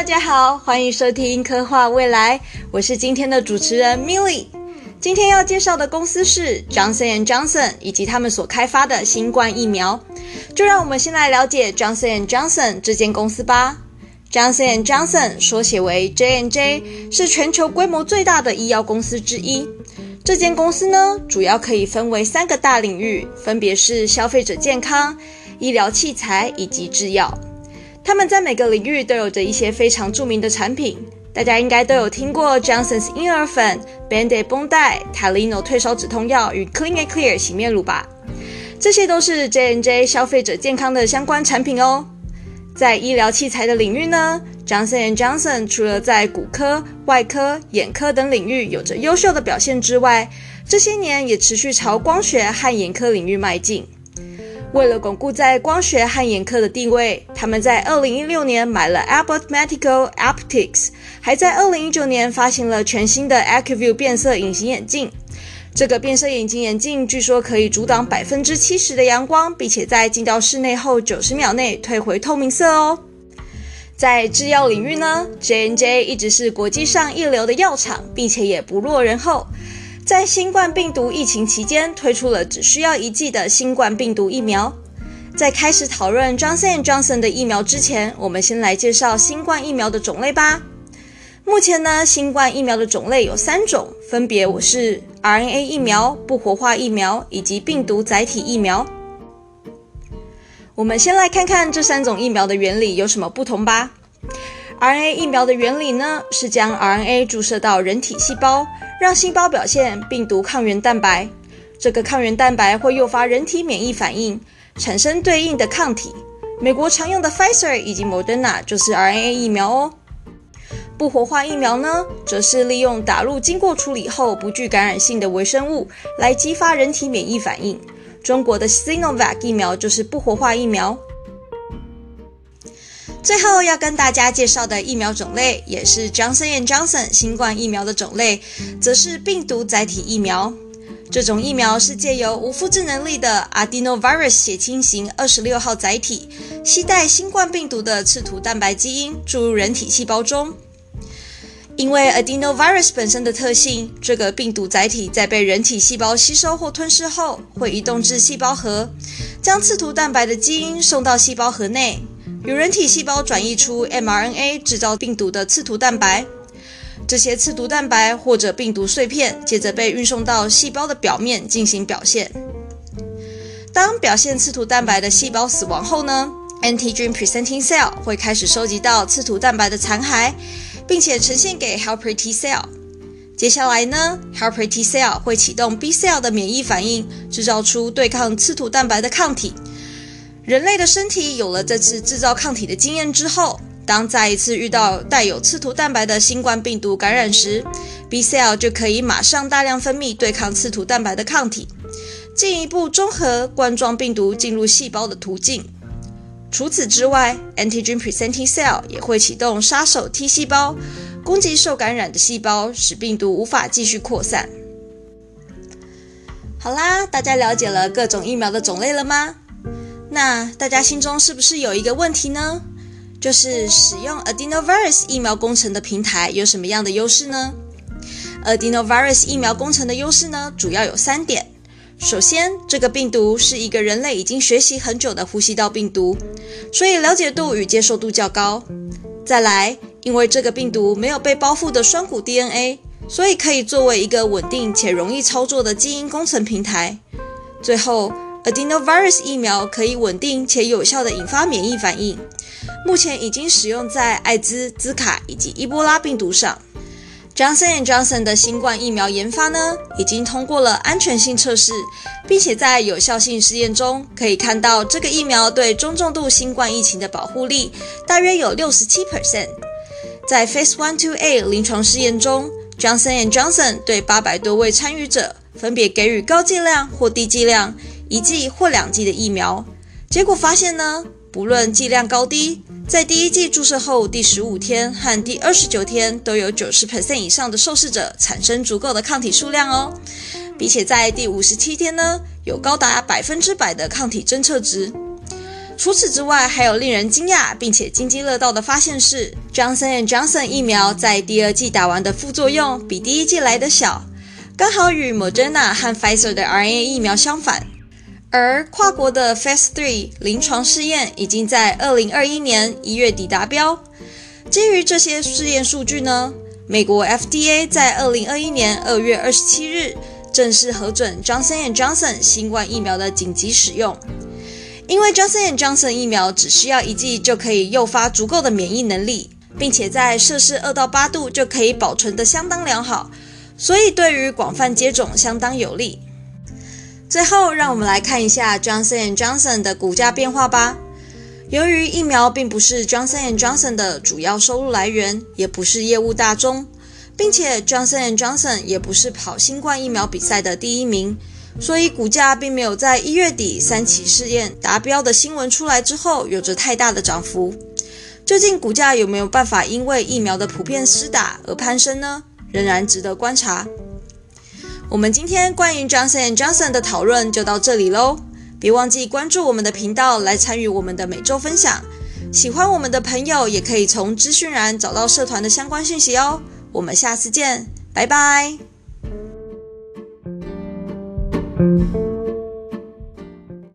大家好，欢迎收听科幻未来，我是今天的主持人 Milly。今天要介绍的公司是 Johnson & Johnson 以及他们所开发的新冠疫苗。就让我们先来了解 Johnson & Johnson 这间公司吧。Johnson & Johnson 缩写为 J&J，是全球规模最大的医药公司之一。这间公司呢，主要可以分为三个大领域，分别是消费者健康、医疗器材以及制药。他们在每个领域都有着一些非常著名的产品，大家应该都有听过 Johnson's 婴儿粉、Band-Aid 绷带、Tylenol 退烧止痛药与 Clean Clear 洗面乳吧？这些都是 J&J 消费者健康的相关产品哦。在医疗器材的领域呢，Johnson & Johnson 除了在骨科、外科、眼科等领域有着优秀的表现之外，这些年也持续朝光学和眼科领域迈进。为了巩固在光学和眼科的地位，他们在2016年买了 Abbott Medical Optics，还在2019年发行了全新的 ACUVUE 变色隐形眼镜。这个变色隐形眼镜据说可以阻挡百分之七十的阳光，并且在进到室内后九十秒内退回透明色哦。在制药领域呢，J&J 一直是国际上一流的药厂，并且也不落人后，在新冠病毒疫情期间推出了只需要一剂的新冠病毒疫苗。在开始讨论 Johnson & Johnson 的疫苗之前，我们先来介绍新冠疫苗的种类吧。目前呢，新冠疫苗的种类有三种，分别我是 RNA 疫苗、不活化疫苗以及病毒载体疫苗。我们先来看看这三种疫苗的原理有什么不同吧。RNA 疫苗的原理呢，是将 RNA 注射到人体细胞，让细胞表现病毒抗原蛋白。这个抗原蛋白会诱发人体免疫反应，产生对应的抗体。美国常用的 Pfizer 以及 Moderna 就是 RNA 疫苗哦。不活化疫苗呢，则是利用打入经过处理后不具感染性的微生物来激发人体免疫反应。中国的 Sinovac 疫苗就是不活化疫苗。最后要跟大家介绍的疫苗种类，也是 Johnson & Johnson 新冠疫苗的种类，则是病毒载体疫苗。这种疫苗是借由无复制能力的 Adenovirus 血清型二十六号载体，携带新冠病毒的刺突蛋白基因注入人体细胞中。因为 adenovirus 本身的特性，这个病毒载体在被人体细胞吸收或吞噬后，会移动至细胞核，将刺突蛋白的基因送到细胞核内，由人体细胞转译出 mRNA 制造病毒的刺突蛋白。这些刺突蛋白或者病毒碎片，接着被运送到细胞的表面进行表现。当表现刺突蛋白的细胞死亡后呢，antigen presenting cell 会开始收集到刺突蛋白的残骸。并且呈现给 helper T cell。接下来呢，helper T cell 会启动 B cell 的免疫反应，制造出对抗刺突蛋白的抗体。人类的身体有了这次制造抗体的经验之后，当再一次遇到带有刺突蛋白的新冠病毒感染时，B cell 就可以马上大量分泌对抗刺突蛋白的抗体，进一步中和冠状病毒进入细胞的途径。除此之外，antigen presenting cell 也会启动杀手 T 细胞，攻击受感染的细胞，使病毒无法继续扩散。好啦，大家了解了各种疫苗的种类了吗？那大家心中是不是有一个问题呢？就是使用 adenovirus 疫苗工程的平台有什么样的优势呢？adenovirus 疫苗工程的优势呢，主要有三点。首先，这个病毒是一个人类已经学习很久的呼吸道病毒，所以了解度与接受度较高。再来，因为这个病毒没有被包覆的双股 DNA，所以可以作为一个稳定且容易操作的基因工程平台。最后，Adenovirus 疫苗可以稳定且有效地引发免疫反应，目前已经使用在艾滋、兹卡以及伊波拉病毒上。Johnson & Johnson 的新冠疫苗研发呢，已经通过了安全性测试，并且在有效性试验中可以看到，这个疫苗对中重度新冠疫情的保护力大约有六十七 percent。在 Phase One to A 临床试验中，Johnson & Johnson 对八百多位参与者分别给予高剂量或低剂量一剂或两剂的疫苗，结果发现呢，不论剂量高低。在第一剂注射后第十五天和第二十九天，都有九十 percent 以上的受试者产生足够的抗体数量哦，并且在第五十七天呢，有高达百分之百的抗体侦测值。除此之外，还有令人惊讶并且津津乐道的发现是，Johnson and & Johnson 疫苗在第二剂打完的副作用比第一剂来得小，刚好与 Moderna 和 Pfizer 的 RNA 疫苗相反。而跨国的 Phase 3临床试验已经在二零二一年一月底达标。基于这些试验数据呢，美国 FDA 在二零二一年二月二十七日正式核准 Johnson & Johnson 新冠疫苗的紧急使用。因为 Johnson & Johnson 疫苗只需要一剂就可以诱发足够的免疫能力，并且在摄氏二到八度就可以保存得相当良好，所以对于广泛接种相当有利。最后，让我们来看一下 Johnson & Johnson 的股价变化吧。由于疫苗并不是 Johnson & Johnson 的主要收入来源，也不是业务大宗，并且 Johnson & Johnson 也不是跑新冠疫苗比赛的第一名。所以股价并没有在一月底三期试验达标的新闻出来之后有着太大的涨幅。究竟股价有没有办法因为疫苗的普遍施打而攀升呢？仍然值得观察。我们今天关于 Johnson & Johnson 的讨论就到这里喽。别忘记关注我们的频道来参与我们的每周分享。喜欢我们的朋友也可以从资讯栏找到社团的相关讯息哦。我们下次见，拜拜。